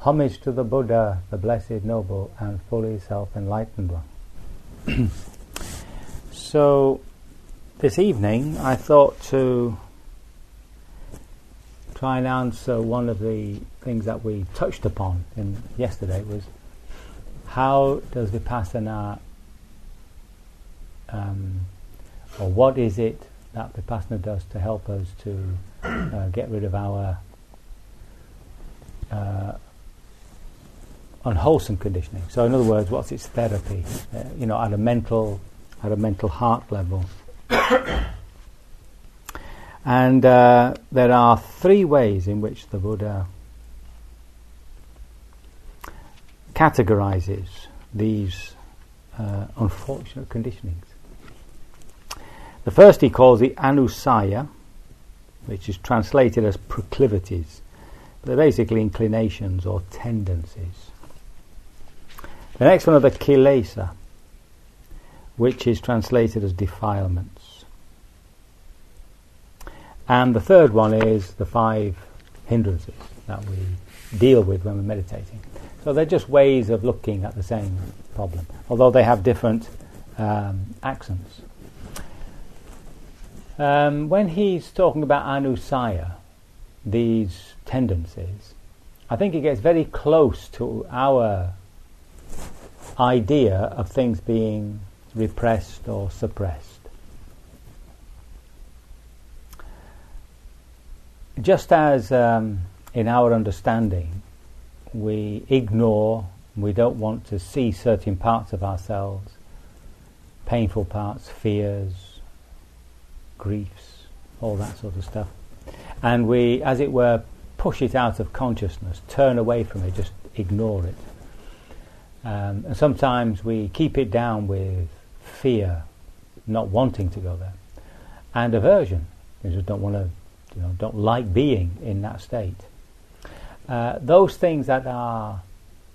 Homage to the Buddha, the Blessed, Noble, and fully self enlightened one. so, this evening I thought to try and answer one of the things that we touched upon in yesterday was how does Vipassana, um, or what is it that Vipassana does to help us to uh, get rid of our uh, unwholesome conditioning. So, in other words, what's its therapy? Uh, you know, at a mental, at a mental heart level. and uh, there are three ways in which the Buddha categorizes these uh, unfortunate conditionings. The first he calls the anusaya, which is translated as proclivities. They're basically inclinations or tendencies. The next one are the kilesa, which is translated as defilements. And the third one is the five hindrances that we deal with when we're meditating. So they're just ways of looking at the same problem, although they have different um, accents. Um, when he's talking about anusaya, these tendencies, I think it gets very close to our idea of things being repressed or suppressed. Just as um, in our understanding we ignore, we don't want to see certain parts of ourselves, painful parts, fears, griefs, all that sort of stuff. And we, as it were, push it out of consciousness, turn away from it, just ignore it. Um, and sometimes we keep it down with fear, not wanting to go there, and aversion. We just don't want to, you know, don't like being in that state. Uh, those things that are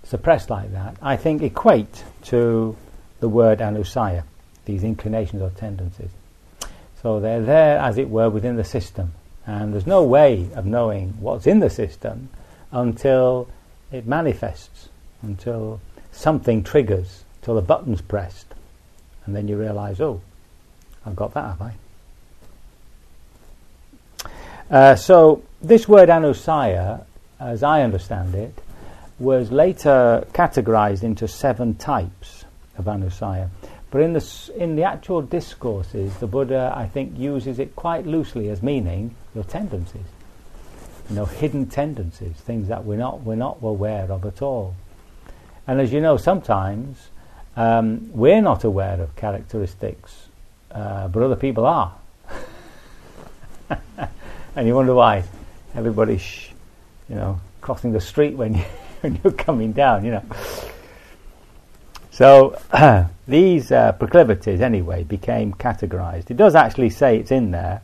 suppressed like that, I think, equate to the word anusaya, these inclinations or tendencies. So they're there, as it were, within the system, and there's no way of knowing what's in the system until it manifests, until something triggers till the button's pressed, and then you realise, oh, I've got that, have I? Uh, so this word anusaya, as I understand it, was later categorized into seven types of anusaya. But in the, in the actual discourses, the Buddha, I think, uses it quite loosely as meaning your tendencies. You know, hidden tendencies, things that we're not, we're not aware of at all. And as you know, sometimes um, we're not aware of characteristics, uh, but other people are. and you wonder why everybody's, you know, crossing the street when, you, when you're coming down, you know. So these uh, proclivities, anyway, became categorized. It does actually say it's in there.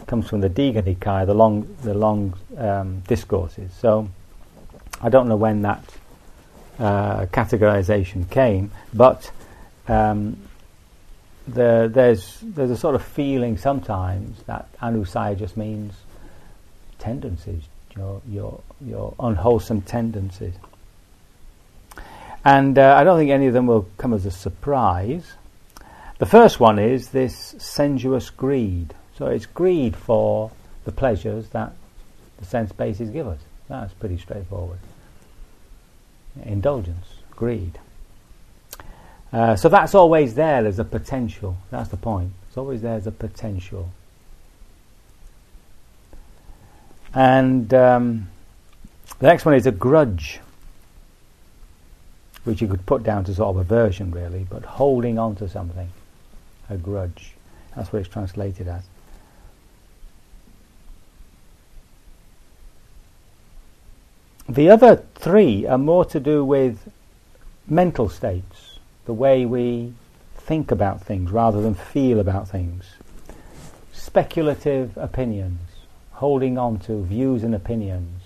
It comes from the Digha Nikaya, the long, the long um, discourses. So I don't know when that uh, categorization came, but um, the, there's there's a sort of feeling sometimes that anusaya just means tendencies, your your your unwholesome tendencies, and uh, I don't think any of them will come as a surprise. The first one is this sensuous greed. So it's greed for the pleasures that the sense bases give us. That's pretty straightforward indulgence, greed. Uh, so that's always there as a potential. That's the point. It's always there as a potential. And um, the next one is a grudge, which you could put down to sort of aversion, really, but holding on to something, a grudge. That's what it's translated as. The other three are more to do with mental states, the way we think about things rather than feel about things. Speculative opinions, holding on to views and opinions.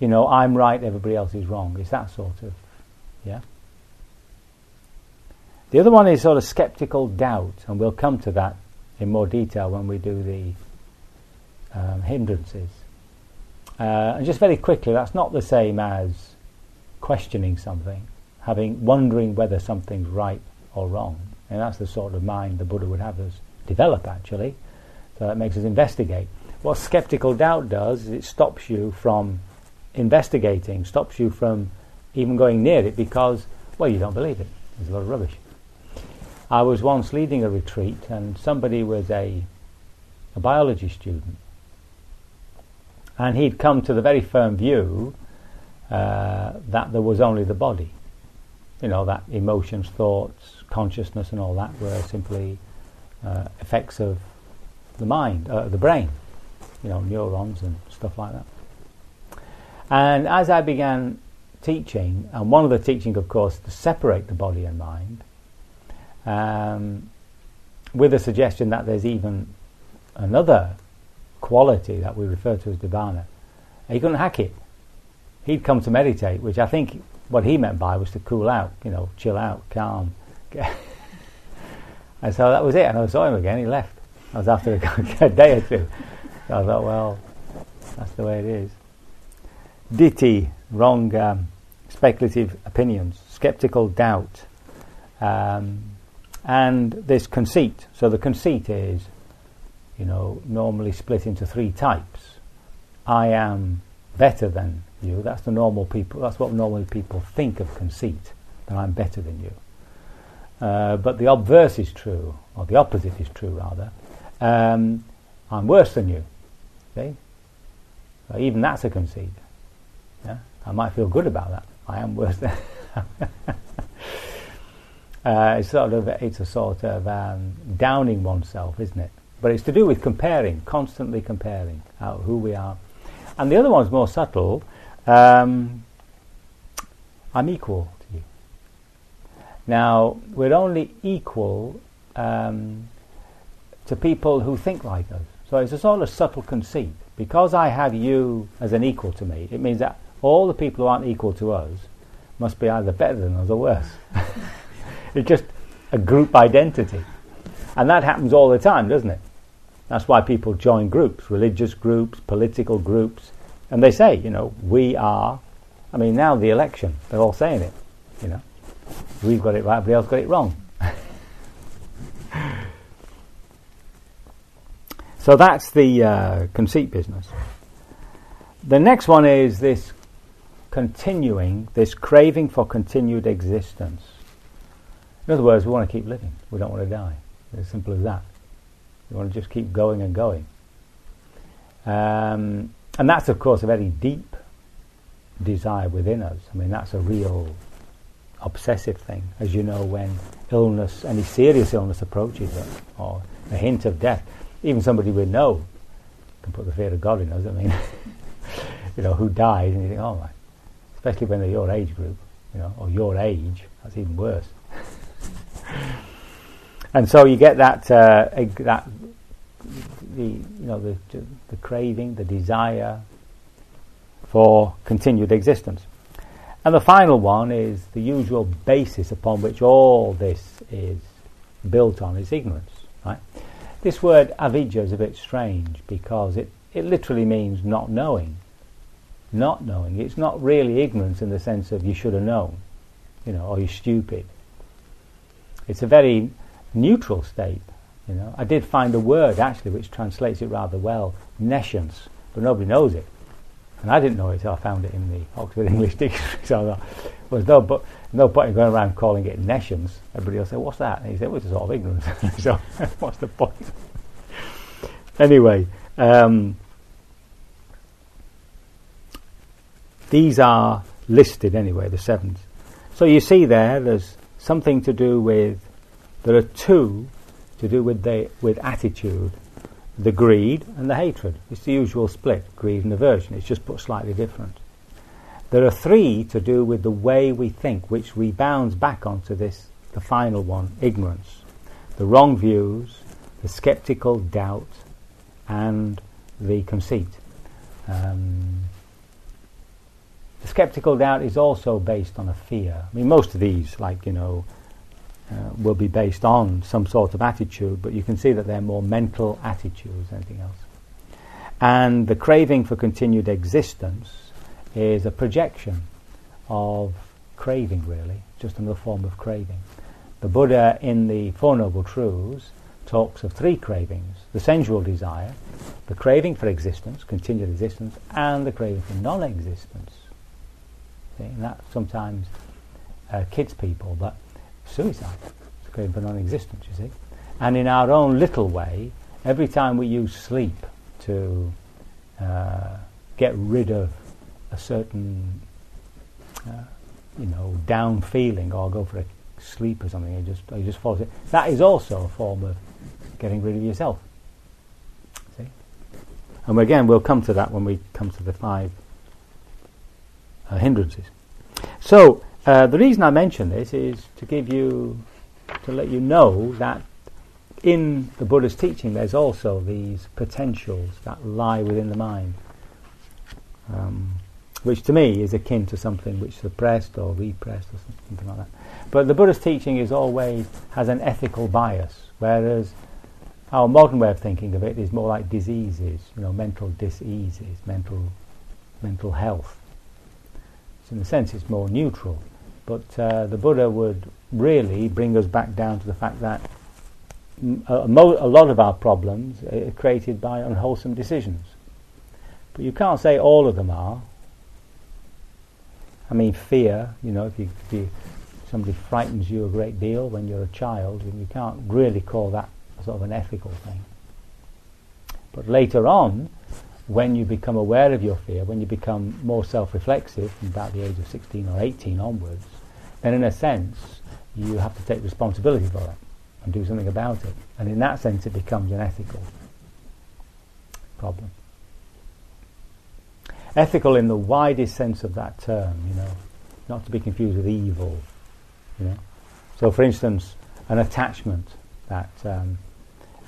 You know, I'm right, everybody else is wrong. It's that sort of, yeah. The other one is sort of skeptical doubt, and we'll come to that in more detail when we do the um, hindrances. Uh, and just very quickly, that's not the same as questioning something, having wondering whether something's right or wrong. And that's the sort of mind the Buddha would have us develop, actually. So that makes us investigate. What skeptical doubt does is it stops you from investigating, stops you from even going near it because, well, you don't believe it. There's a lot of rubbish. I was once leading a retreat, and somebody was a, a biology student and he'd come to the very firm view uh, that there was only the body. You know, that emotions, thoughts, consciousness, and all that were simply uh, effects of the mind, uh, the brain, you know, neurons and stuff like that. And as I began teaching, and one of the teaching, of course, to separate the body and mind, um, with a suggestion that there's even another quality that we refer to as Nibbana, he couldn't hack it. He'd come to meditate, which I think what he meant by was to cool out, you know, chill out, calm. and so that was it. And I saw him again. He left. I was after a, day or two. So I thought, well, that's the way it is. Ditthi, wrong um, speculative opinions, skeptical doubt, um, and this conceit. So the conceit is you know, normally split into three types. I am better than you. That's the normal people. That's what normally people think of conceit. That I'm better than you. Uh, but the obverse is true, or the opposite is true rather. Um, I'm worse than you. See? Even that's a conceit. Yeah? I might feel good about that. I am worse than. uh, it's sort of it's a sort of um, downing oneself, isn't it? But it's to do with comparing, constantly comparing who we are. And the other one's more subtle. Um, I'm equal to you. Now, we're only equal um, to people who think like us. So it's a sort of subtle conceit. Because I have you as an equal to me, it means that all the people who aren't equal to us must be either better than us or worse. it's just a group identity. And that happens all the time, doesn't it? That's why people join groups, religious groups, political groups, and they say, you know, we are. I mean, now the election, they're all saying it. You know, we've got it right, everybody else got it wrong. so that's the uh, conceit business. The next one is this continuing, this craving for continued existence. In other words, we want to keep living. We don't want to die. It's As simple as that. You want to just keep going and going. Um, and that's, of course, a very deep desire within us. I mean, that's a real obsessive thing. As you know, when illness, any serious illness approaches us, or a hint of death, even somebody we know can put the fear of God in us. I mean, you know, who dies, and you think, oh my, especially when they're your age group, you know, or your age, that's even worse. And so you get that uh, that the you know the the craving, the desire for continued existence. And the final one is the usual basis upon which all this is built on is ignorance. Right? This word avidya is a bit strange because it, it literally means not knowing. Not knowing. It's not really ignorance in the sense of you should have known, you know, or you're stupid. It's a very neutral state. You know, I did find a word actually which translates it rather well, nescience, but nobody knows it. And I didn't know it, so I found it in the Oxford English Dictionary. So I thought, well, no, but no point in going around calling it nescience. Everybody will say, "What's that?" And he said, "Well, it's a sort of ignorance." so what's the point? anyway, um, these are listed anyway, the sevens. So you see there, there's something to do with. There are two to do with the with attitude, the greed and the hatred. It's the usual split, greed and aversion. It's just put slightly different. There are three to do with the way we think, which rebounds back onto this, the final one, ignorance. The wrong views, the skeptical doubt, and the conceit. Um, the skeptical doubt is also based on a fear. I mean, most of these, like, you know, uh, will be based on some sort of attitude, but you can see that they're more mental attitudes than anything else. And the craving for continued existence is a projection of craving, really, just another form of craving. The Buddha in the Four Noble Truths talks of three cravings the sensual desire, the craving for existence, continued existence, and the craving for non existence. And that sometimes uh, kids people, but suicide, it's craving for non existence, you see. And in our own little way, every time we use sleep to uh, get rid of a certain, uh, you know, down feeling or go for a sleep or something, you just, you just fall asleep. That is also a form of getting rid of yourself. See? And again, we'll come to that when we come to the five uh, hindrances. So, uh, the reason I mention this is to give you, to let you know that in the Buddha's teaching there's also these potentials that lie within the mind. Um, which to me is akin to something which suppressed or repressed or something like that. But the Buddha's teaching is always has an ethical bias, whereas our modern way of thinking of it is more like diseases, you know, mental diseases, mental mental health. So in a sense, it's more neutral. But uh, the Buddha would really bring us back down to the fact that a, a lot of our problems are created by unwholesome decisions. But you can't say all of them are. I mean, fear, you know, if, you, if you, somebody frightens you a great deal when you're a child, and you can't really call that sort of an ethical thing. But later on, when you become aware of your fear, when you become more self-reflexive from about the age of 16 or 18 onwards, then in a sense, you have to take responsibility for it and do something about it. And in that sense, it becomes an ethical problem ethical in the widest sense of that term, you know, not to be confused with evil, you know. So, for instance, an attachment that um,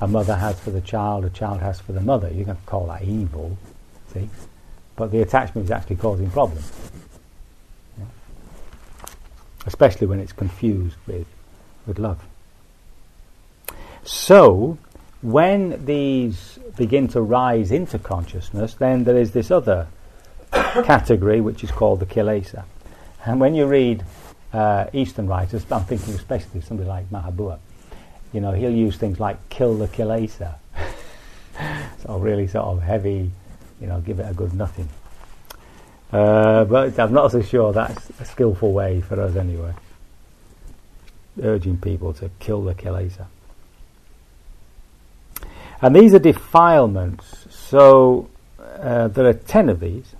a mother has for the child, a child has for the mother, you can call that evil, see? But the attachment is actually causing problems? Especially when it's confused with, with love. So, when these begin to rise into consciousness, then there is this other category which is called the kilesa. And when you read uh, Eastern writers, I'm thinking especially of somebody like Mahabua, you know, he'll use things like kill the kilesa. so really sort of heavy, you know, give it a good nothing. Uh, but I'm not so sure that's a skillful way for us anyway. Urging people to kill the kilesa. And these are defilements. So uh, there are ten of these.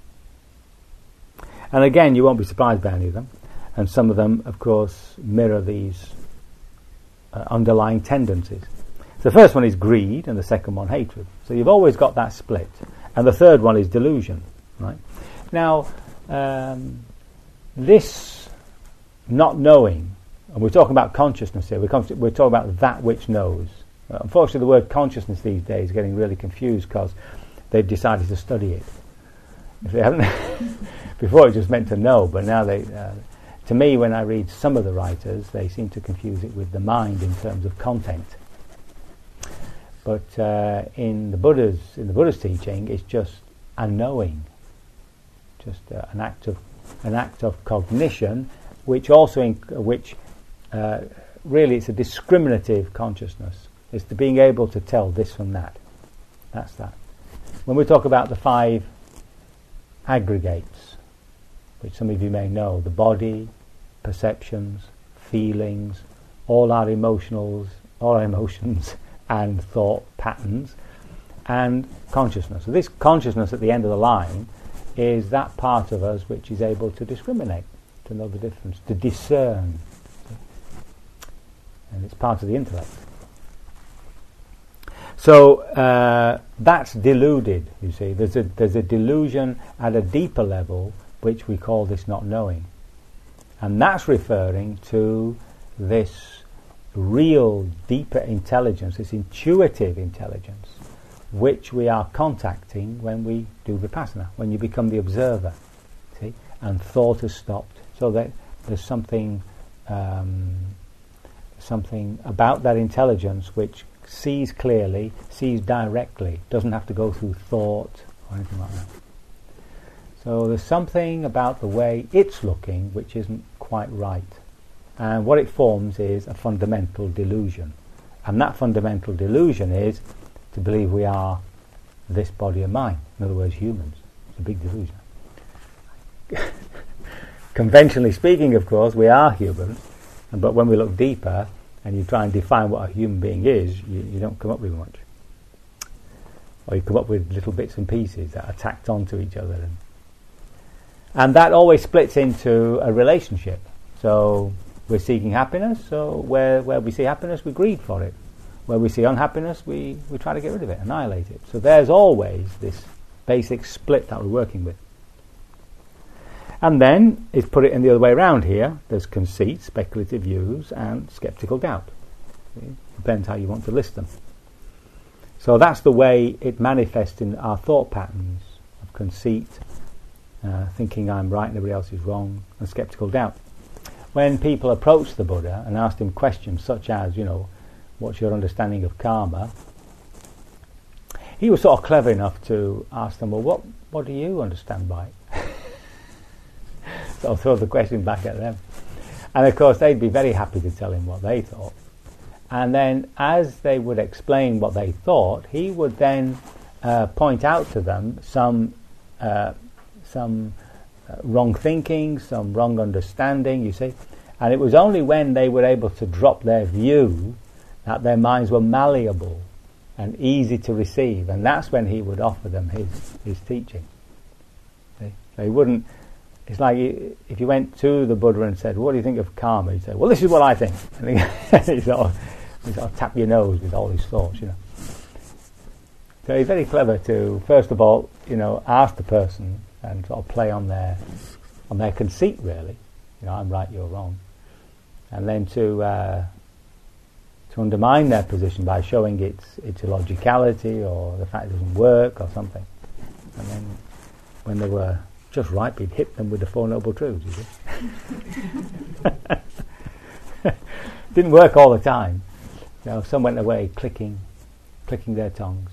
And again, you won't be surprised by any of them. And some of them, of course, mirror these uh, underlying tendencies. The first one is greed, and the second one hatred. So you've always got that split. And the third one is delusion. Right? Now, um, this not knowing, and we're talking about consciousness here. We're, we're talking about that which knows. Uh, unfortunately, the word consciousness these days is getting really confused because they've decided to study it. If they haven't, before it just meant to know, but now they, uh, to me, when I read some of the writers, they seem to confuse it with the mind in terms of content. But uh, in the Buddha's in the Buddha's teaching, it's just a knowing, just uh, an act of an act of cognition, which also inc- which uh, really it's a discriminative consciousness. It's the being able to tell this from that. That's that. When we talk about the five aggregates, which some of you may know the body, perceptions, feelings, all our emotionals, all our emotions and thought patterns, and consciousness. So, this consciousness at the end of the line is that part of us which is able to discriminate, to know the difference, to discern. And it's part of the intellect. So uh, that's deluded, you see. There's a, there's a delusion at a deeper level which we call this not knowing. And that's referring to this real, deeper intelligence, this intuitive intelligence, which we are contacting when we do vipassana, when you become the observer, see, and thought has stopped. So that there's something, um, something about that intelligence which sees clearly, sees directly, doesn't have to go through thought or anything like that. So there's something about the way it's looking which isn't quite right. And what it forms is a fundamental delusion. And that fundamental delusion is to believe we are this body of mind. In other words, humans. It's a big delusion. Conventionally speaking, of course, we are humans. But when we look deeper and you try and define what a human being is, you, you don't come up with much. Or you come up with little bits and pieces that are tacked onto each other. And, and that always splits into a relationship. So we're seeking happiness, so where, where we see happiness, we greed for it. Where we see unhappiness, we, we try to get rid of it, annihilate it. So there's always this basic split that we're working with. And then, it's put it in the other way around here, there's conceit, speculative views, and skeptical doubt. It depends how you want to list them. So that's the way it manifests in our thought patterns of conceit, uh, thinking I'm right and everybody else is wrong, and skeptical doubt when people approached the Buddha and asked him questions such as, you know, what's your understanding of karma? He was sort of clever enough to ask them, well, what, what do you understand by it? so I'll throw the question back at them. And of course, they'd be very happy to tell him what they thought. And then, as they would explain what they thought, he would then uh, point out to them some uh, some uh, wrong thinking, some wrong understanding, you see. And it was only when they were able to drop their view that their minds were malleable and easy to receive. And that's when he would offer them his, his teaching. See? Wouldn't, it's like if you went to the Buddha and said, What do you think of karma? He'd say, Well, this is what I think. And he sort, of, he sort of tap your nose with all his thoughts, you know. So he's very clever to, first of all, you know, ask the person and sort of play on their on their conceit really. You know, I'm right, you're wrong, and then to uh, to undermine their position by showing its its illogicality or the fact it doesn't work or something, and then when they were just right, he'd hit them with the Four Noble Truths. Didn't work all the time. You know, some went away clicking, clicking their tongues.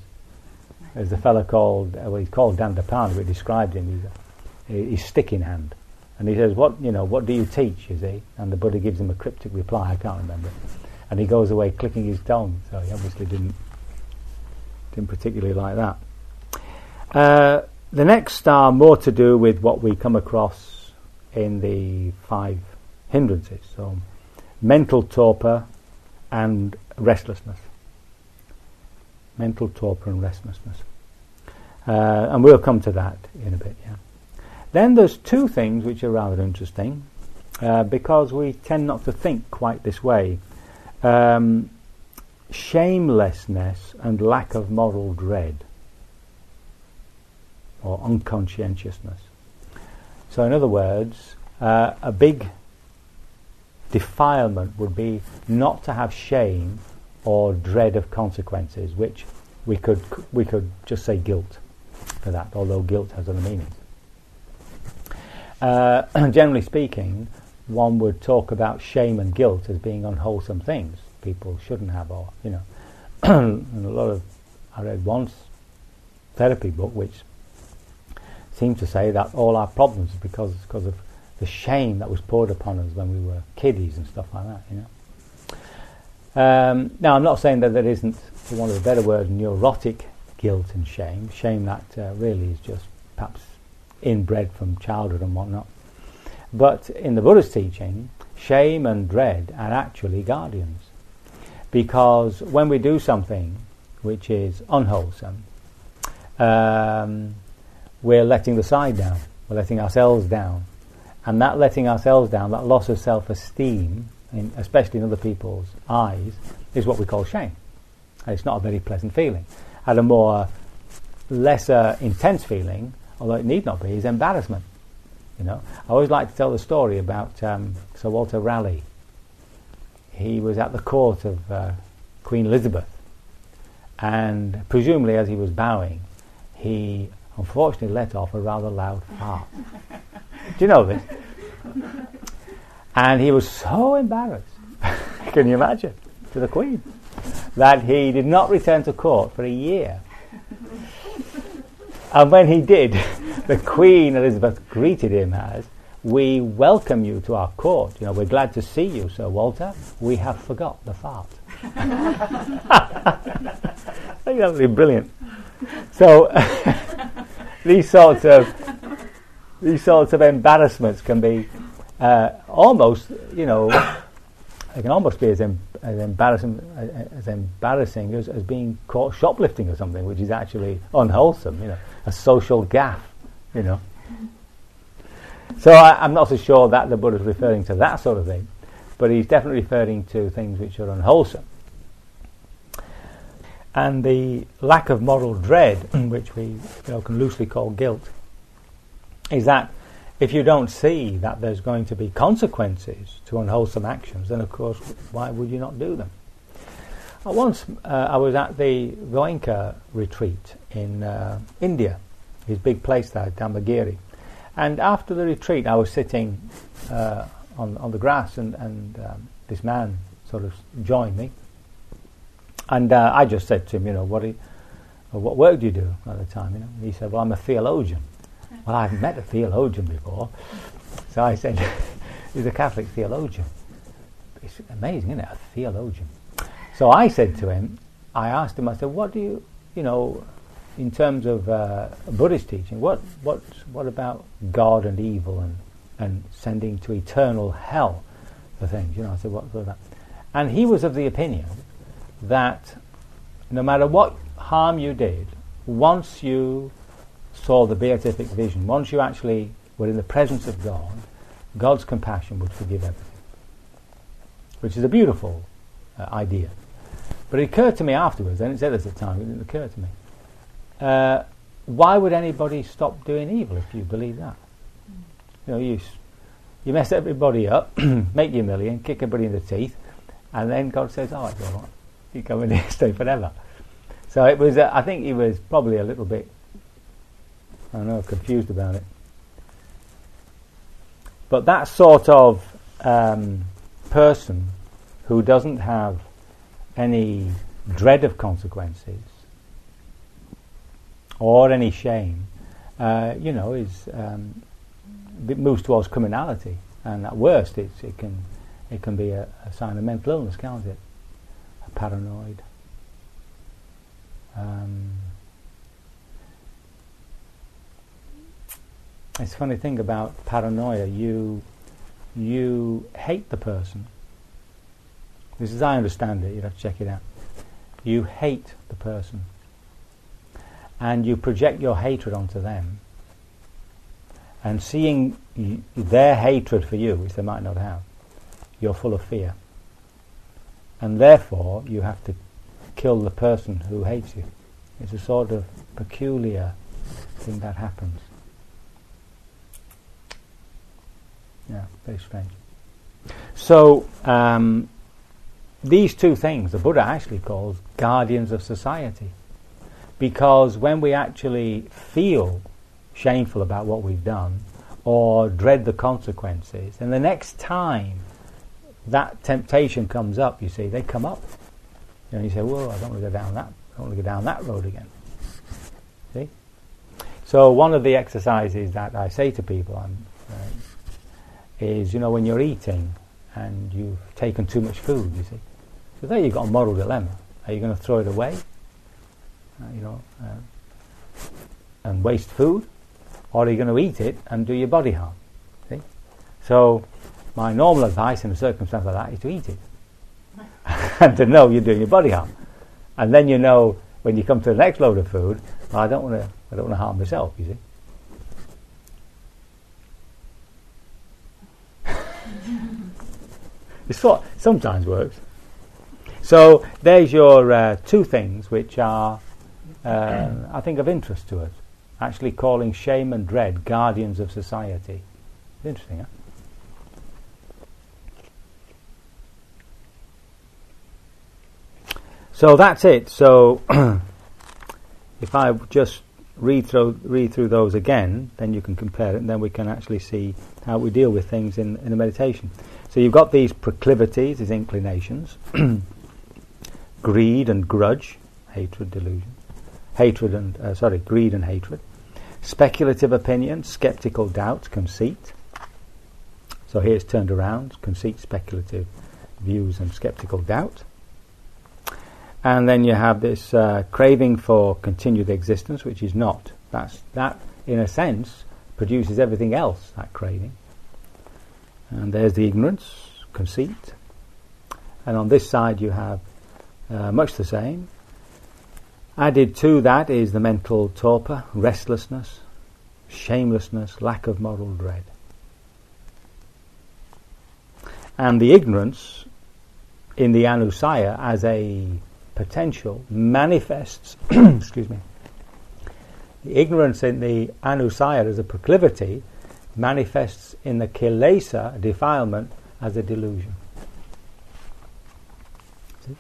There's a fellow called, uh, well, he's called Dandapani, but he described him. He's, he's stick in hand. And he says, what, you know, what do you teach, you see? And the Buddha gives him a cryptic reply, I can't remember. And he goes away clicking his tongue, so he obviously didn't, didn't particularly like that. Uh, the next star more to do with what we come across in the five hindrances. So, mental torpor and restlessness mental torpor and restlessness. Uh, and we'll come to that in a bit, yeah. Then there's two things which are rather interesting uh, because we tend not to think quite this way. Um, shamelessness and lack of moral dread or unconscientiousness. So, in other words, uh, a big defilement would be not to have shame or dread of consequences, which we could we could just say guilt for that, although guilt has other meanings. Uh, generally speaking, one would talk about shame and guilt as being unwholesome things people shouldn't have, or you know, and a lot of I read once therapy book which seemed to say that all our problems is because because of the shame that was poured upon us when we were kiddies and stuff like that, you know. Um, now, I'm not saying that there isn't, for want of a better word, neurotic guilt and shame, shame that uh, really is just perhaps inbred from childhood and whatnot. But in the Buddha's teaching, shame and dread are actually guardians. Because when we do something which is unwholesome, um, we're letting the side down, we're letting ourselves down. And that letting ourselves down, that loss of self esteem, especially in other people's eyes, is what we call shame. And it's not a very pleasant feeling. And a more lesser intense feeling, although it need not be, is embarrassment. You know, I always like to tell the story about um, Sir Walter Raleigh. He was at the court of uh, Queen Elizabeth, and presumably as he was bowing, he unfortunately let off a rather loud fart. Do you know this? And he was so embarrassed, can you imagine, to the Queen, that he did not return to court for a year. And when he did, the Queen Elizabeth greeted him as, We welcome you to our court. You know, we're glad to see you, Sir Walter. We have forgot the fart. Be brilliant. So these sorts of these sorts of embarrassments can be uh, almost, you know, it can almost be as, em- as embarrassing as embarrassing as, as being caught shoplifting or something, which is actually unwholesome. You know, a social gaffe. You know. So I, am not so sure that the Buddha is referring to that sort of thing, but he's definitely referring to things which are unwholesome. And the lack of moral dread, which we you know, can loosely call guilt, is that if you don't see that there's going to be consequences to unwholesome actions, then of course, why would you not do them? Once uh, I was at the Goenka retreat in uh, India, his big place there, Dhammagiri. And after the retreat, I was sitting uh, on, on the grass, and, and um, this man sort of joined me. And uh, I just said to him, you know, what, you, what work do you do at the time? You know? he said, well, I'm a theologian. Well, I've met a theologian before. So I said, he's a Catholic theologian. It's amazing, isn't it? A theologian. So I said to him, I asked him, I said, what do you, you know, in terms of uh, Buddhist teaching, what, what, what about God and evil and, and sending to eternal hell for things? You know, I said, what, what about? And he was of the opinion that no matter what harm you did, once you saw the beatific vision, once you actually were in the presence of God, God's compassion would forgive everything. Which is a beautiful uh, idea. But it occurred to me afterwards, and it said this at the time, it didn't occur to me. Uh, why would anybody stop doing evil if you believe that? You know, you, you mess everybody up, make you a million, kick everybody in the teeth, and then God says, oh, all right. You come in here, stay forever. So it was, uh, I think he was probably a little bit I don't know, confused about it. But that sort of um, person who doesn't have any dread of consequences or any shame, uh, you know, is um, it moves towards criminality, and at worst, it can it can be a, a, sign of mental illness, can't it? A paranoid. Um, it's a funny thing about paranoia. You you hate the person. This is I understand it. You'd have to check it out. You hate the person, and you project your hatred onto them. And seeing their hatred for you, which they might not have, you're full of fear. And therefore, you have to kill the person who hates you. It's a sort of peculiar thing that happens. Yeah, very strange. So, um, these two things the Buddha actually calls guardians of society. Because when we actually feel shameful about what we've done or dread the consequences, and the next time that temptation comes up, you see, they come up. You know, you say, "Whoa, I don't want to go down that. I don't want to go down that road again." See. So one of the exercises that I say to people, uh, is, you know, when you're eating and you've taken too much food, you see. So there you've got a moral dilemma. Are you going to throw it away, you know, uh, and waste food? Or are you going to eat it and do your body harm? See? So my normal advice in a circumstance like that is to eat it. and to know you're doing your body harm. And then you know when you come to the next load of food, well, I don't want to I don't want to harm myself, you see. It sometimes works. So there's your uh, two things which are, uh, I think, of interest to us. Actually, calling shame and dread guardians of society. interesting, huh? So that's it. So if I just read through read through those again, then you can compare it, and then we can actually see how we deal with things in in a meditation. So you've got these proclivities, these inclinations, greed and grudge, hatred, delusion, hatred and uh, sorry, greed and hatred, speculative opinion, skeptical doubt, conceit. So here it's turned around: conceit, speculative views, and skeptical doubt. And then you have this uh, craving for continued existence, which is not. That's, that, in a sense, produces everything else, that craving. And there's the ignorance, conceit. And on this side you have uh, much the same. Added to that is the mental torpor, restlessness, shamelessness, lack of moral dread. And the ignorance in the anusaya as a potential manifests, excuse me, the ignorance in the anusaya as a proclivity manifests in the kilesa, defilement, as a delusion. See?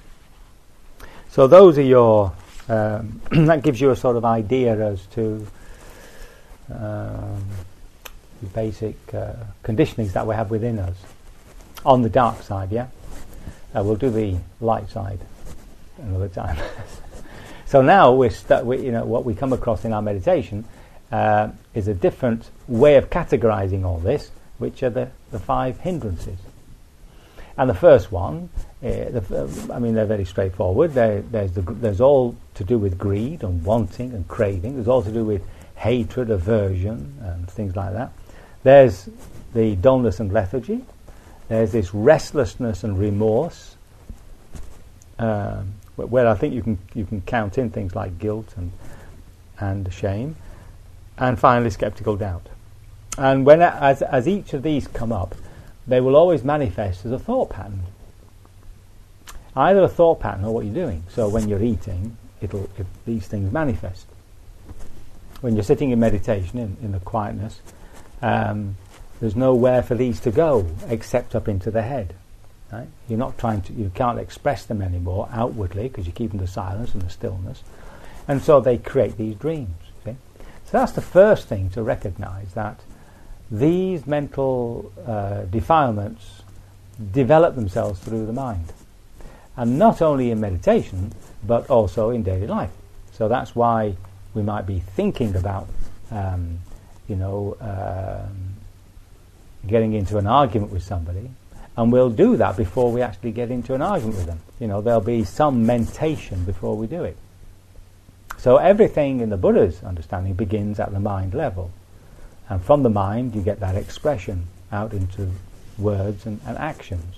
So those are your, um, that gives you a sort of idea as to um, the basic uh, conditionings that we have within us on the dark side, yeah? Uh, we'll do the light side another time. so now we're stu- we, you know what we come across in our meditation uh, is a different way of categorizing all this, which are the, the five hindrances. And the first one, the, uh, I mean, they're very straightforward. They're, there's, the, there's all to do with greed and wanting and craving. There's all to do with hatred, aversion, and things like that. There's the dullness and lethargy. There's this restlessness and remorse. Um, where I think you can you can count in things like guilt and and shame, and finally skeptical doubt. And when as as each of these come up, they will always manifest as a thought pattern. Either a thought pattern or what you're doing. So when you're eating, it'll it, these things manifest. When you're sitting in meditation in, in the quietness, um, there's nowhere for these to go except up into the head. Right? You're not trying to, you can't express them anymore outwardly because you're keeping the silence and the stillness. And so they create these dreams. See? So that's the first thing to recognize that these mental uh, defilements develop themselves through the mind. And not only in meditation, but also in daily life. So that's why we might be thinking about, um, you know, um, getting into an argument with somebody, and we'll do that before we actually get into an argument with them. You know, there'll be some mentation before we do it. So everything in the Buddha's understanding begins at the mind level. And from the mind, you get that expression out into words and, and actions.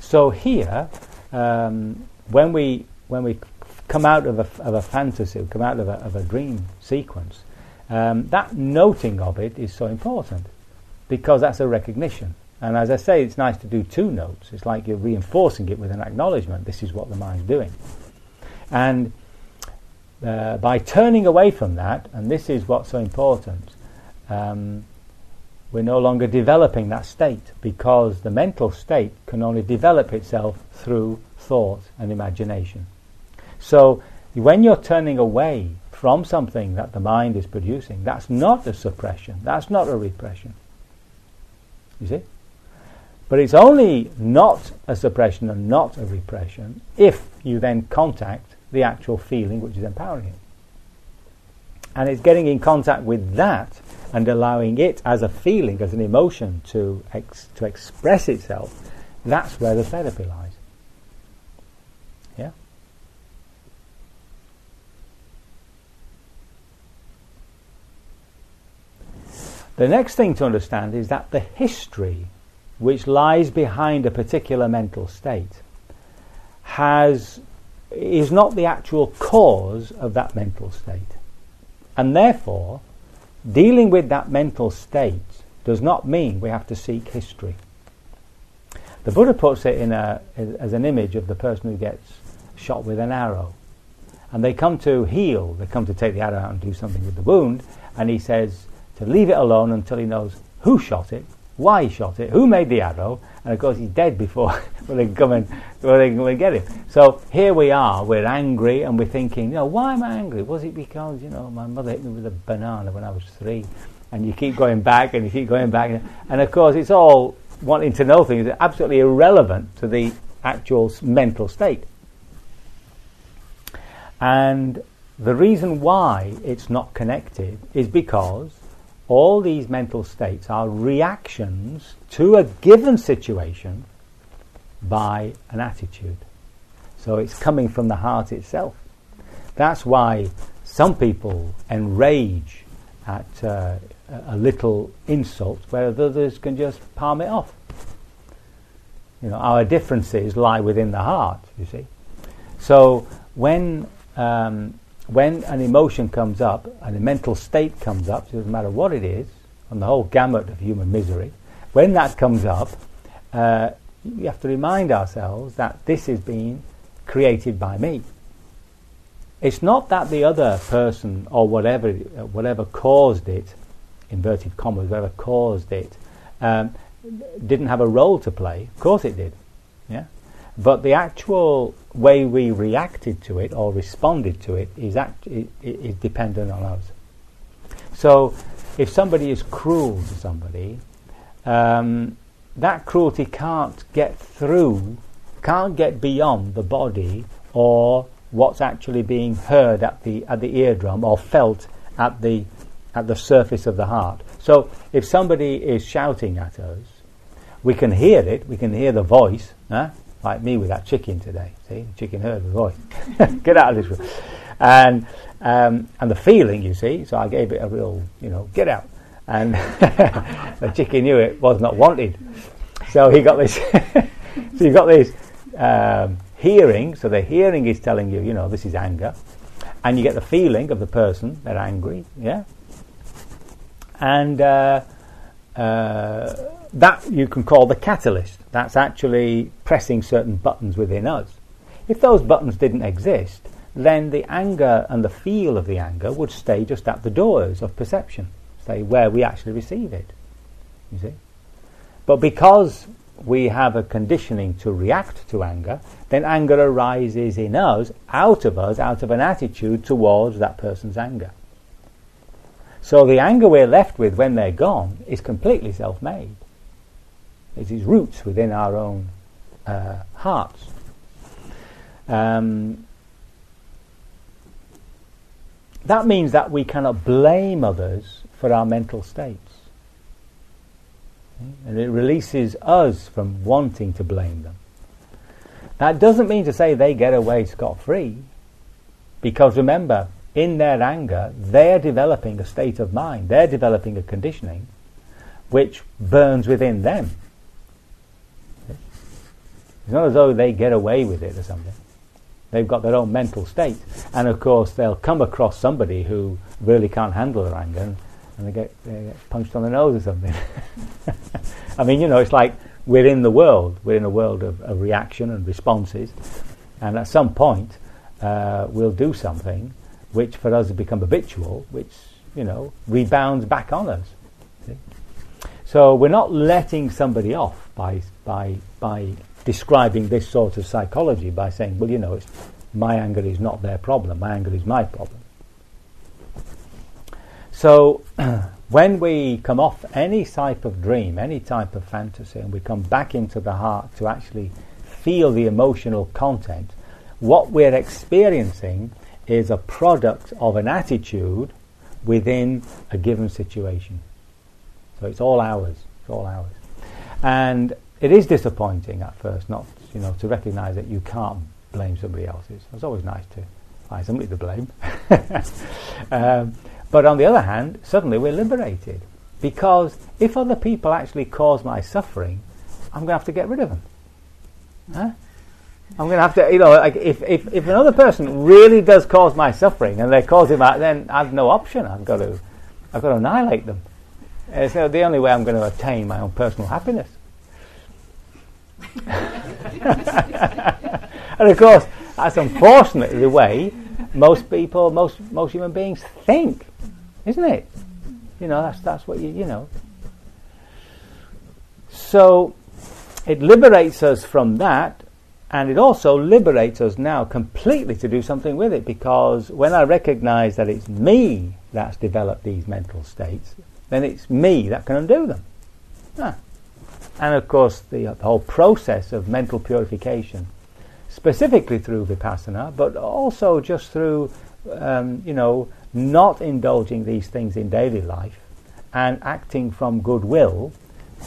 So here, um, when we when we come out of a, of a fantasy, come out of a, of a dream sequence, um, that noting of it is so important because that's a recognition. And as I say, it's nice to do two notes. It's like you're reinforcing it with an acknowledgement. This is what the mind's doing. And uh, by turning away from that, and this is what's so important, um, we're no longer developing that state because the mental state can only develop itself through thought and imagination. So when you're turning away from something that the mind is producing, that's not a suppression, that's not a repression. You see? But it's only not a suppression and not a repression if you then contact the actual feeling which is empowering it. And it's getting in contact with that and allowing it as a feeling, as an emotion to, ex- to express itself. That's where the therapy lies. Yeah? The next thing to understand is that the history which lies behind a particular mental state has is not the actual cause of that mental state. And therefore, dealing with that mental state does not mean we have to seek history. The Buddha puts it in a, as an image of the person who gets shot with an arrow. And they come to heal, they come to take the arrow out and do something with the wound, and he says to leave it alone until he knows who shot it why he shot it, who made the arrow, and of course he's dead before when they come and when they and get him. So here we are, we're angry and we're thinking, you know, why am I angry? Was it because you know my mother hit me with a banana when I was three? And you keep going back and you keep going back, and of course it's all wanting to know things that are absolutely irrelevant to the actual mental state. And the reason why it's not connected is because all these mental states are reactions to a given situation by an attitude. So it's coming from the heart itself. That's why some people enrage at uh, a little insult, whereas others can just palm it off. You know, our differences lie within the heart, you see. So when um, when an emotion comes up and a mental state comes up, so it doesn't matter what it is, on the whole gamut of human misery, when that comes up, uh, we have to remind ourselves that this is being created by me. It's not that the other person or whatever whatever caused it, inverted commas, whatever caused it, um, didn't have a role to play. Of course it did. But the actual way we reacted to it or responded to it is, act- is dependent on us. So if somebody is cruel to somebody, um, that cruelty can't get through, can't get beyond the body or what's actually being heard at the at the eardrum or felt at the at the surface of the heart. So if somebody is shouting at us, we can hear it, we can hear the voice, huh? Like me with that chicken today. See, the chicken heard the voice. Get out of this room. And um, and the feeling, you see. So I gave it a real, you know, get out. And the chicken knew it was not wanted. So he got this. so you got this um, hearing. So the hearing is telling you, you know, this is anger, and you get the feeling of the person they're angry. Yeah. And uh, uh, that you can call the catalyst. That's actually pressing certain buttons within us. If those buttons didn't exist, then the anger and the feel of the anger would stay just at the doors of perception, say where we actually receive it. You see? But because we have a conditioning to react to anger, then anger arises in us, out of us, out of an attitude towards that person's anger. So the anger we're left with when they're gone is completely self made. It's its roots within our own uh, hearts. Um, that means that we cannot blame others for our mental states. And it releases us from wanting to blame them. That doesn't mean to say they get away scot free, because remember, in their anger, they're developing a state of mind, they're developing a conditioning which burns within them. It's not as though they get away with it or something. They've got their own mental state. And of course, they'll come across somebody who really can't handle their anger and, they, get, they, get, punched on the nose or something. I mean, you know, it's like we're in the world. We're in a world of, of reaction and responses. And at some point, uh, we'll do something which for us has become habitual, which, you know, rebounds back on us. See? So we're not letting somebody off by, by, by describing this sort of psychology by saying, well, you know, my anger is not their problem, my anger is my problem. So, when we come off any type of dream, any type of fantasy, and we come back into the heart to actually feel the emotional content, what we're experiencing is a product of an attitude within a given situation. So it's all ours. It's all ours. And it is disappointing at first, not you know, to recognise that you can't blame somebody else's. It's always nice to find somebody to blame. um, but on the other hand, suddenly we're liberated because if other people actually cause my suffering, I'm going to have to get rid of them. Huh? I'm going to have to, you know, like if, if, if another person really does cause my suffering and they cause it, then I've no option. I've got to, I've got to annihilate them. It's the only way I'm going to attain my own personal happiness. and of course, that's unfortunately the way most people, most most human beings think, isn't it? You know, that's that's what you you know. So it liberates us from that, and it also liberates us now completely to do something with it because when I recognize that it's me that's developed these mental states, then it's me that can undo them. Ah. And of course, the, the whole process of mental purification, specifically through vipassana, but also just through, um, you know, not indulging these things in daily life and acting from goodwill,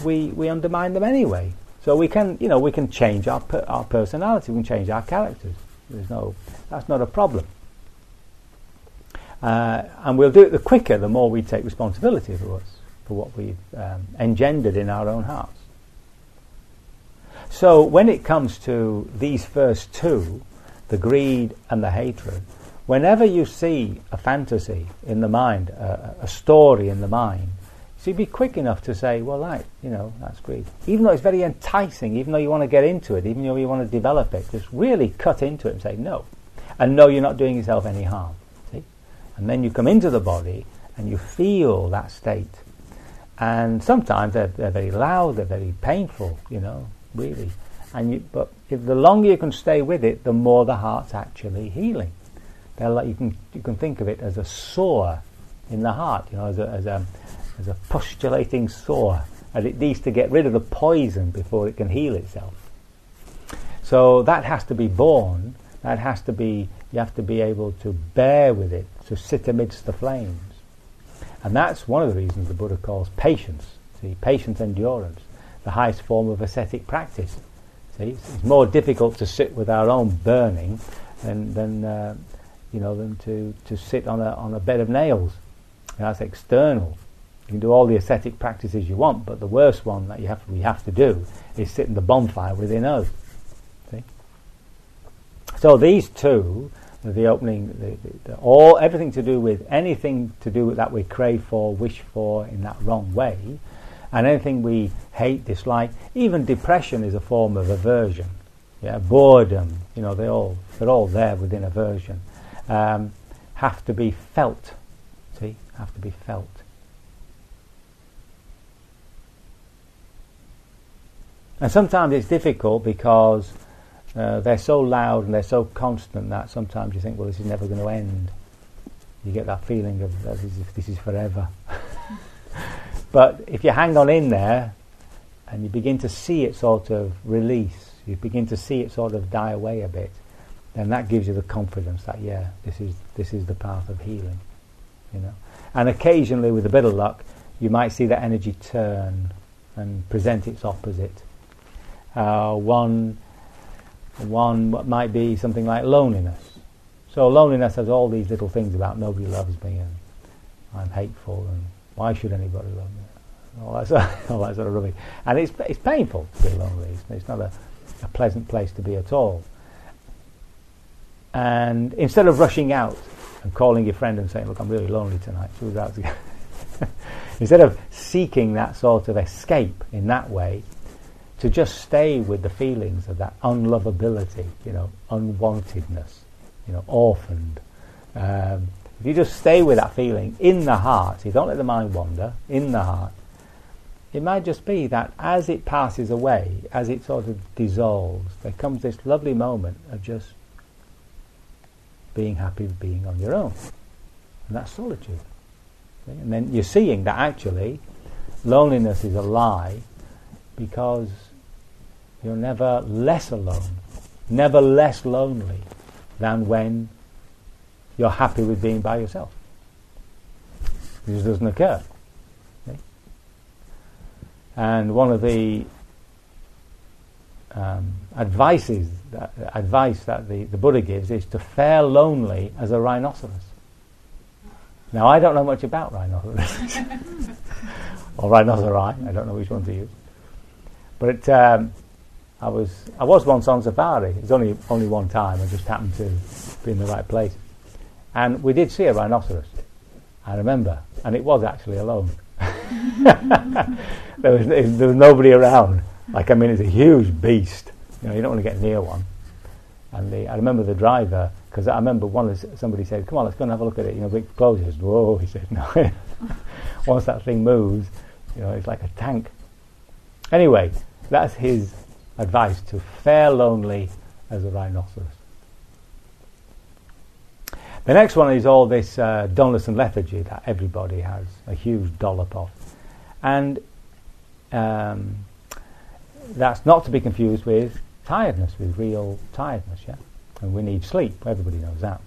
we, we undermine them anyway. So we can, you know, we can change our, per, our personality, we can change our characters. There's no, that's not a problem. Uh, and we'll do it the quicker, the more we take responsibility for us, for what we've um, engendered in our own hearts. So when it comes to these first two, the greed and the hatred, whenever you see a fantasy in the mind, a, a story in the mind, so be quick enough to say, well, that, you know, that's greed. Even though it's very enticing, even though you want to get into it, even though you want to develop it, just really cut into it and say no. And no, you're not doing yourself any harm. See? And then you come into the body and you feel that state. And sometimes they're, they're very loud, they're very painful, you know, really. And you, but if the longer you can stay with it, the more the heart's actually healing. Like, you can you can think of it as a sore in the heart, you know, as a, as a as a pustulating sore, and it needs to get rid of the poison before it can heal itself. So that has to be born. That has to be. You have to be able to bear with it, to sit amidst the flames, and that's one of the reasons the Buddha calls patience. See, patience, endurance, the highest form of ascetic practice. See, it's, more difficult to sit with our own burning than, than uh, you know, than to, to sit on a on a bed of nails. that's external. You can do all the ascetic practices you want, but the worst one that you have to, we have to do is sit in the bonfire within us. See? So these two, the opening, the, the, the, all everything to do with anything to do with that we crave for, wish for in that wrong way, and anything we hate, dislike, even depression is a form of aversion. Yeah, boredom, you know, they all they're all there within aversion. Um, have to be felt. See, have to be felt. And sometimes it's difficult because uh, they're so loud and they're so constant that sometimes you think, well, this is never going to end. You get that feeling of this is, this is forever. but if you hang on in there and you begin to see it sort of release, you begin to see it sort of die away a bit, then that gives you the confidence that yeah, this is this is the path of healing, you know. And occasionally, with a bit of luck, you might see that energy turn and present its opposite uh, one, one might be something like loneliness. So loneliness has all these little things about nobody loves me and I'm hateful and why should anybody love me? All that sort of, all that sort of rubbish. And it's, it's painful to be lonely. It's, it's not a, a pleasant place to be at all. And instead of rushing out and calling your friend and saying, look, I'm really lonely tonight, instead of seeking that sort of escape in that way, to just stay with the feelings of that unlovability, you know, unwantedness, you know, orphaned. Um, if you just stay with that feeling in the heart, you don't let the mind wander, in the heart, it might just be that as it passes away, as it sort of dissolves, there comes this lovely moment of just being happy with being on your own. And that's solitude. And then you're seeing that actually loneliness is a lie because you're never less alone, never less lonely than when you're happy with being by yourself. This doesn't occur. Okay? And one of the um, advices that, advice that the, the Buddha gives is to fare lonely as a rhinoceros. Now, I don't know much about rhinoceros or rhinoceri. I don't know which one to use. But um, I was I was once on safari. It was only only one time. I just happened to be in the right place, and we did see a rhinoceros. I remember, and it was actually alone. there was there was nobody around. Like I mean, it's a huge beast. You know, you don't want to get near one. And the, I remember the driver because I remember one somebody said, "Come on, let's go and have a look at it." You know, big closes. Whoa, he said. No. Once that thing moves, you know, it's like a tank. Anyway, that's his advice to fare lonely as a rhinoceros. The next one is all this uh, dullness and lethargy that everybody has a huge dollop of. And um, that's not to be confused with tiredness, with real tiredness, yeah? And we need sleep, everybody knows that.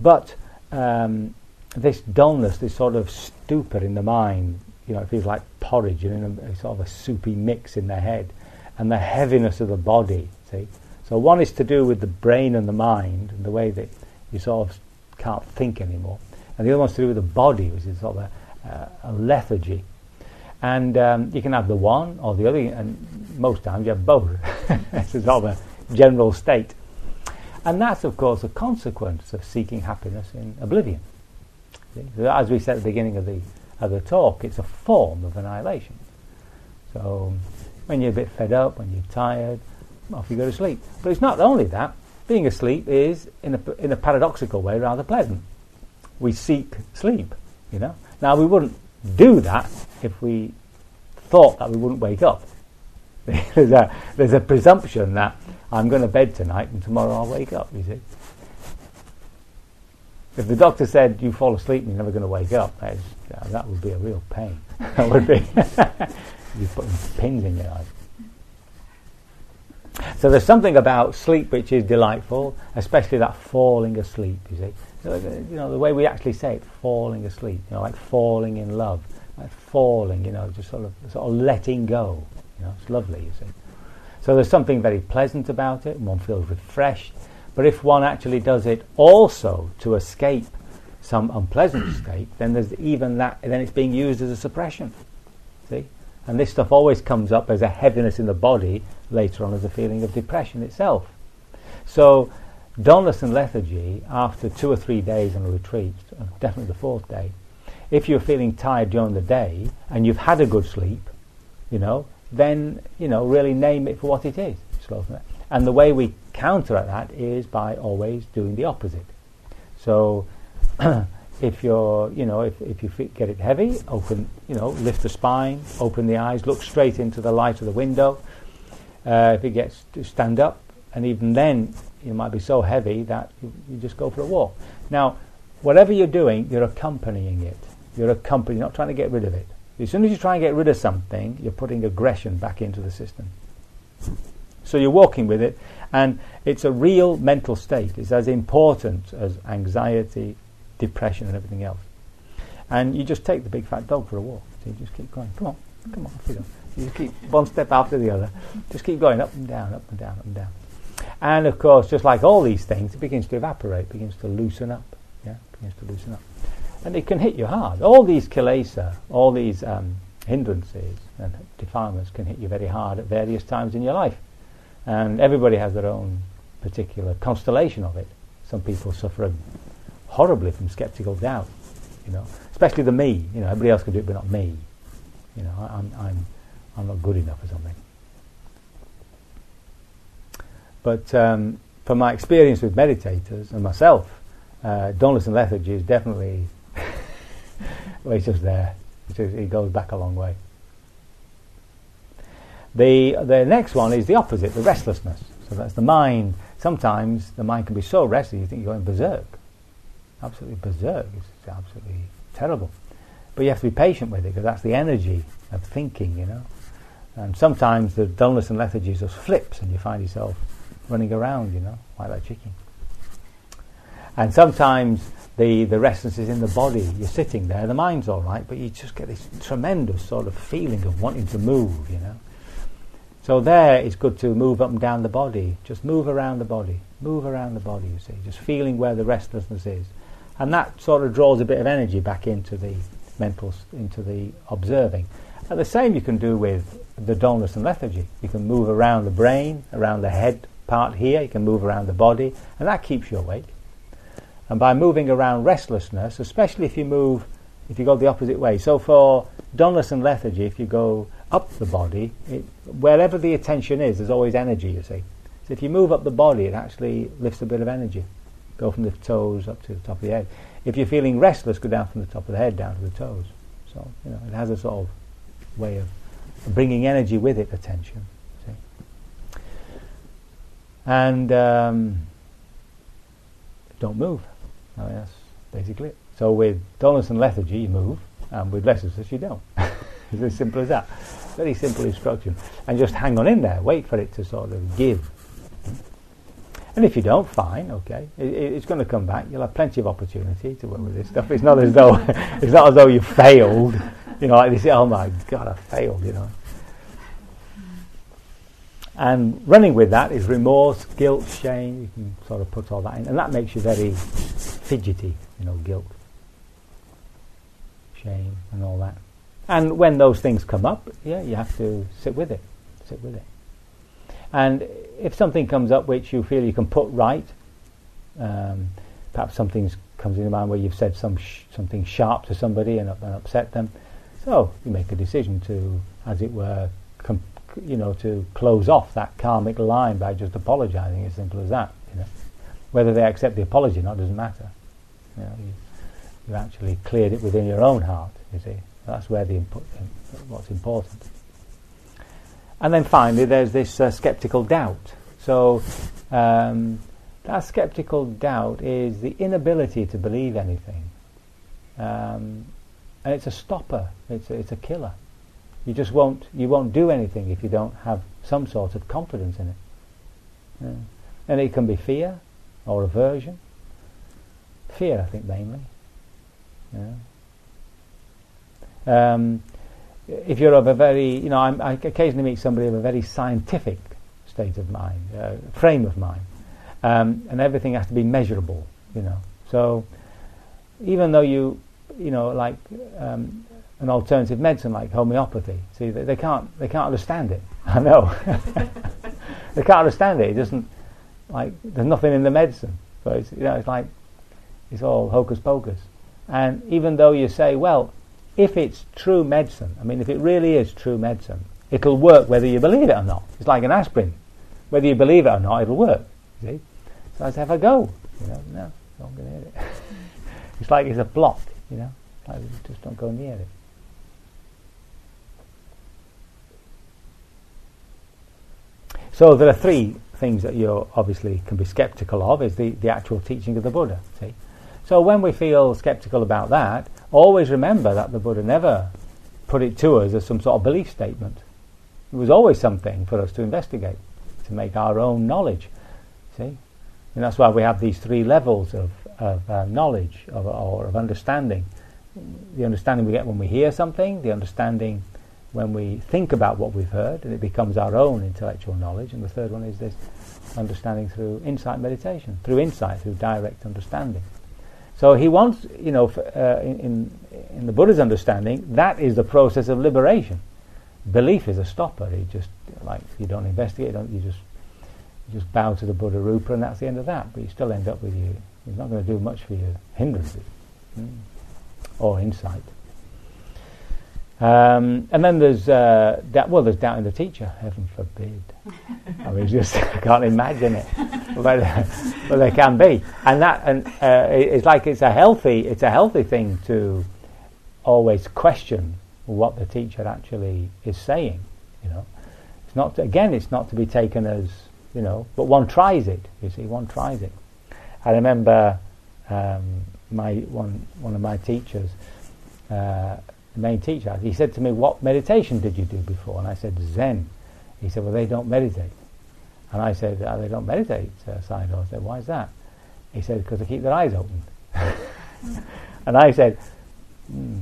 But um, this dullness, this sort of stupor in the mind, you know, it feels like porridge and a sort of a soupy mix in the head, and the heaviness of the body, see? So one is to do with the brain and the mind, and the way that you sort of can't think anymore. And the other one's to do with the body, which is sort of a, uh, a lethargy. And um, you can have the one or the other, and most times you have both. it's sort of a general state. And that's, of course, a consequence of seeking happiness in oblivion. As we said at the beginning of the, of the talk, it's a form of annihilation. So when you're a bit fed up, when you're tired, off you go to sleep. But it's not only that. Being asleep is, in a, in a paradoxical way, rather pleasant. We seek sleep, you know. Now, we wouldn't do that if we thought that we wouldn't wake up. there's, a, there's a presumption that I'm going to bed tonight and tomorrow I'll wake up, you see. If the doctor said you fall asleep and you're never going to wake up, that would be a real pain. that would be. you're putting pins in your eyes. So there's something about sleep which is delightful, especially that falling asleep, you see. Uh, you know, the way we actually say it, falling asleep, you know, like falling in love, like falling, you know, just sort of, sort of letting go. You know, it's lovely, you see. So there's something very pleasant about it, one feels refreshed. But if one actually does it also to escape some unpleasant state, then there's even that, then it's being used as a suppression. See? And this stuff always comes up as a heaviness in the body, later on as a feeling of depression itself. So, dullness and lethargy, after two or three days on a retreat, definitely the fourth day, if you're feeling tired during the day and you've had a good sleep, you know, then, you know, really name it for what it is. And the way we counteract that is by always doing the opposite. So, if you're, you know, if, if you get it heavy, open, you know, lift the spine, open the eyes, look straight into the light of the window. Uh, if it gets to stand up, and even then, it might be so heavy that you, you, just go for a walk. Now, whatever you're doing, you're accompanying it. You're accompanying, you're not trying to get rid of it. As soon as you try and get rid of something, you're putting aggression back into the system. So you're walking with it, and it's a real mental state. It's as important as anxiety, depression, and everything else. And you just take the big fat dog for a walk. So you just keep going. Come on, come on, you, you keep one step after the other. Just keep going up and down, up and down, up and down. And of course, just like all these things, it begins to evaporate, begins to loosen up. Yeah, begins to loosen up and it can hit you hard. All these kilesa, all these um, hindrances and defilements can hit you very hard at various times in your life. And everybody has their own particular constellation of it. Some people suffer horribly from skeptical doubt, you know, especially the me. You know, everybody else can do it, but not me. You know, I, I'm, I'm, I'm not good enough or something. But um, from my experience with meditators and myself, uh, and lethargy is definitely well, he's just there. he goes back a long way. The, the next one is the opposite, the restlessness. So that's the mind. Sometimes the mind can be so restless you think you're going berserk. Absolutely berserk. It's absolutely terrible. But you have to be patient with it because that's the energy of thinking, you know. And sometimes the dullness and lethargy just flips and you find yourself running around, you know, like that chicken. And sometimes the, the restlessness is in the body. You're sitting there, the mind's all right, but you just get this tremendous sort of feeling of wanting to move, you know. So there it's good to move up and down the body. Just move around the body. Move around the body, you see. Just feeling where the restlessness is. And that sort of draws a bit of energy back into the mental, into the observing. And the same you can do with the dullness and lethargy. You can move around the brain, around the head part here, you can move around the body, and that keeps you awake. And by moving around restlessness, especially if you move, if you go the opposite way. So for dullness and lethargy, if you go up the body, it, wherever the attention is, there's always energy, you see. So if you move up the body, it actually lifts a bit of energy. Go from the toes up to the top of the head. If you're feeling restless, go down from the top of the head down to the toes. So, you know, it has a sort of way of bringing energy with it, attention. See? And um, don't move. I mean, that's basically it. So with dullness and lethargy, you move, and with restlessness, you don't. it's as simple as that. Very simple instruction. And just hang on in there, wait for it to sort of give. And if you don't, fine, okay. It, it's going to come back. You'll have plenty of opportunity to work with this stuff. It's not as though it's not as though you failed. You know, like this. Oh my God, I failed. You know. And running with that is remorse, guilt, shame. You can sort of put all that in, and that makes you very fidgety. You know, guilt, shame, and all that. And when those things come up, yeah, you have to sit with it. Sit with it. And if something comes up which you feel you can put right, um, perhaps something comes in your mind where you've said some sh- something sharp to somebody and, and, upset them, so you make a decision to, as it were, com- you know, to close off that karmic line by just apologising. As simple as that. You know, whether they accept the apology or not doesn't matter. You know, you, you actually cleared it within your own heart. You see, that's where the impo- what's important. And then finally, there's this uh, skeptical doubt. So, um, that skeptical doubt is the inability to believe anything. Um, and it's a stopper, it's a, it's a killer. You just won't, you won't do anything if you don't have some sort of confidence in it. Yeah. And it can be fear or aversion. Fear, I think, mainly. Yeah. Um, if you're of a very, you know, I'm, i occasionally meet somebody of a very scientific state of mind, uh, frame of mind, um, and everything has to be measurable, you know. So even though you, you know, like um, an alternative medicine like homeopathy, see, they, they, can't, they can't understand it. I know, they can't understand it. It doesn't, like, there's nothing in the medicine. So it's, you know, it's like, it's all hocus pocus. And even though you say, well, if it's true medicine, I mean, if it really is true medicine, it'll work whether you believe it or not. It's like an aspirin. Whether you believe it or not, it'll work. See? So say, have a go. You know, no, don't go near it. it's like it's a block, you know. Like just don't go near it. So there are three things that you obviously can be skeptical of is the, the actual teaching of the Buddha. See? So when we feel skeptical about that, always remember that the Buddha never put it to us as some sort of belief statement. It was always something for us to investigate, to make our own knowledge. See? And that's why we have these three levels of, of uh, knowledge of, or of understanding. The understanding we get when we hear something, the understanding when we think about what we've heard, and it becomes our own intellectual knowledge. And the third one is this understanding through insight meditation, through insight, through direct understanding. So he wants, you know, uh, in, in the Buddha's understanding, that is the process of liberation. Belief is a stopper. You just like you don't investigate, don't, you just you just bow to the Buddha Rupa, and that's the end of that. But you still end up with you. He's not going to do much for your hindrances mm. or insight. Um, and then there's uh, that. Well, there's doubt in the teacher. Heaven forbid. I mean, just I can't imagine it, but, uh, but there can be, and that and uh, it's like it's a healthy. It's a healthy thing to always question what the teacher actually is saying. You know, it's not to, again. It's not to be taken as you know, but one tries it. You see, one tries it. I remember um, my one one of my teachers. Uh, the main teacher, he said to me, What meditation did you do before? And I said, Zen. He said, Well, they don't meditate. And I said, oh, They don't meditate, uh, Sayadaw. I said, Why is that? He said, Because they keep their eyes open. and I said, hmm.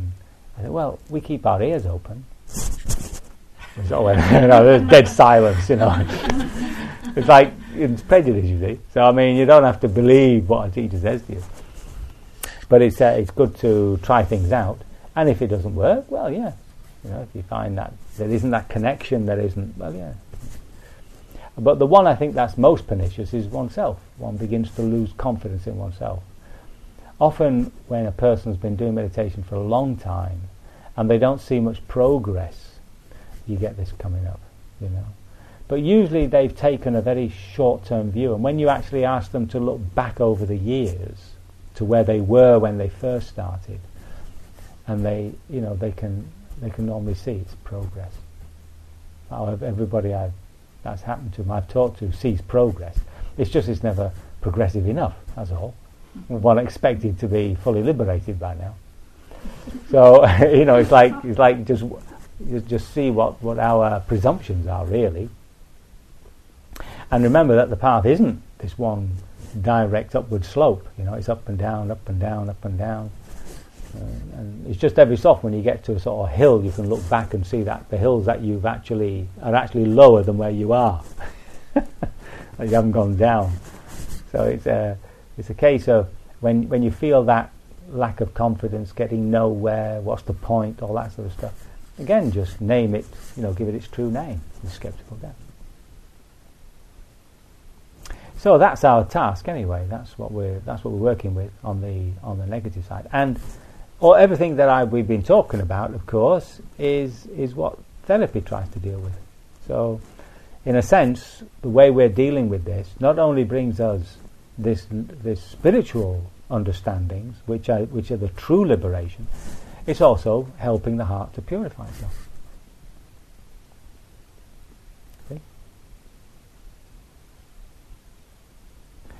I said, Well, we keep our ears open. So, you know, there's dead silence, you know. it's like it's prejudice, you see. So, I mean, you don't have to believe what a teacher says to you. But it's, uh, it's good to try things out and if it doesn't work, well, yeah. You know, if you find that there isn't that connection, there isn't, well, yeah. But the one I think that's most pernicious is oneself. One begins to lose confidence in oneself. Often, when a person's been doing meditation for a long time and they don't see much progress, you get this coming up, you know. But usually they've taken a very short-term view, and when you actually ask them to look back over the years to where they were when they first started, and they, you know, they can they can normally see its progress. However, everybody I've, that's happened to, I've talked to, sees progress. It's just it's never progressive enough. That's all. One expected to be fully liberated by now. So you know, it's like it's like just just see what, what our presumptions are really. And remember that the path isn't this one direct upward slope. You know, it's up and down, up and down, up and down. Uh, and it's just every so often when you get to a sort of hill, you can look back and see that the hills that you've actually are actually lower than where you are. you haven't gone down. So it's a it's a case of when when you feel that lack of confidence, getting nowhere, what's the point, all that sort of stuff. Again, just name it, you know, give it its true name, the skeptical doubt. So that's our task anyway. That's what we're that's what we're working with on the on the negative side. And or everything that I, we've been talking about, of course, is is what therapy tries to deal with. So, in a sense, the way we're dealing with this not only brings us this this spiritual understandings, which are which are the true liberation, it's also helping the heart to purify itself.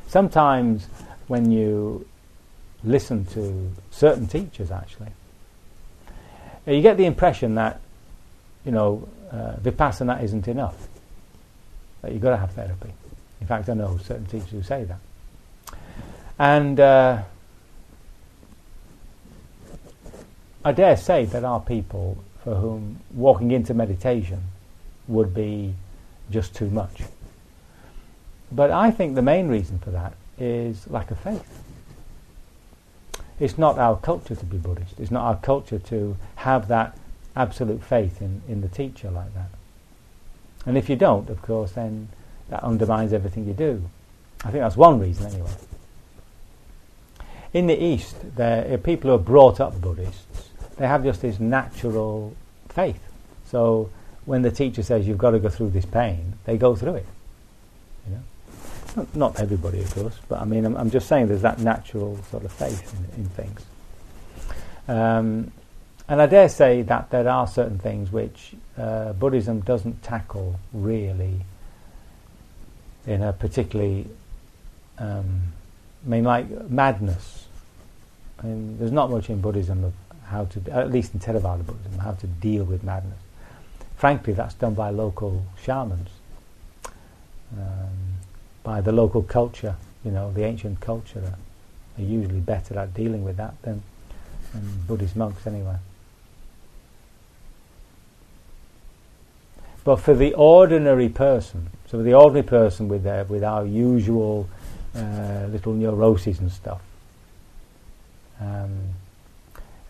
sometimes when you listen to certain teachers, actually, you get the impression that, you know, uh, vipassana isn't enough. That you've got to have therapy. In fact, I know certain teachers who say that. And uh, I dare say there are people for whom walking into meditation would be just too much. But I think the main reason for that is lack of faith. It's not our culture to be Buddhist. It's not our culture to have that absolute faith in, in the teacher like that. And if you don't, of course, then that undermines everything you do. I think that's one reason anyway. In the East, there are people who are brought up Buddhists. They have just this natural faith. So when the teacher says you've got to go through this pain, they go through it. You know? Not everybody, of course, but I mean, I'm, I'm, just saying there's that natural sort of faith in, in things. Um, and I dare say that there are certain things which uh, Buddhism doesn't tackle really in a particularly, um, I mean, like madness. I mean, there's not much in Buddhism of how to, at least in Theravada Buddhism, how to deal with madness. Frankly, that's done by local shamans. Um, by the local culture, you know, the ancient culture are, are usually better at dealing with that than, than Buddhist monks anyway. But for the ordinary person, so the ordinary person with their, with our usual uh, little neuroses and stuff, um,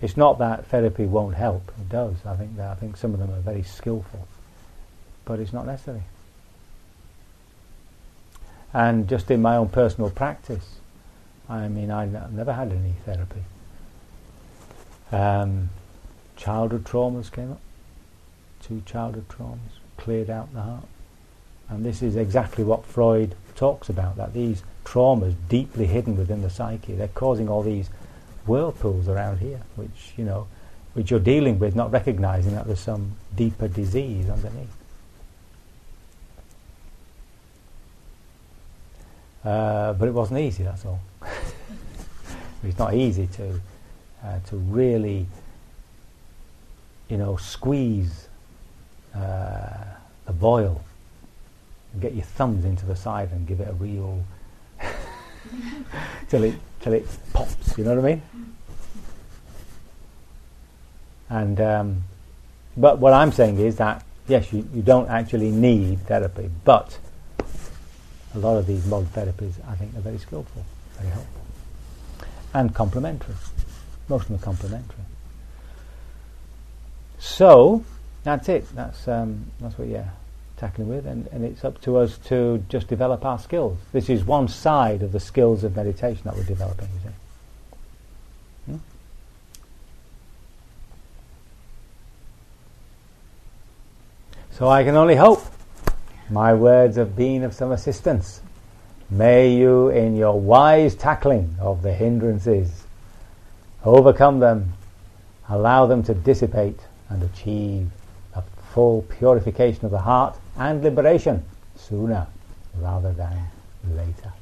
it's not that therapy won't help. It does. I think that I think some of them are very skillful, but it's not necessary. And just in my own personal practice, I mean, I n- never had any therapy. Um, childhood traumas came up, two childhood traumas, cleared out the heart. And this is exactly what Freud talks about, that these traumas deeply hidden within the psyche, they're causing all these whirlpools around here, which, you know, which you're dealing with, not recognizing that there's some deeper disease underneath. Uh, but it wasn't easy, that's all. it's not easy to, uh, to really, you know, squeeze uh, the boil and get your thumbs into the side and give it a real till it till it pops. You know what I mean? And um, but what I'm saying is that yes, you, you don't actually need therapy, but a lot of these modern therapies, I think, are very skillful, very helpful, and complementary. Most of them are complementary. So that's it. That's um, that's what you're tackling with, and, and it's up to us to just develop our skills. This is one side of the skills of meditation that we're developing. Hmm? So I can only hope my words have been of some assistance. May you, in your wise tackling of the hindrances, overcome them, allow them to dissipate, and achieve a full purification of the heart and liberation sooner rather than later.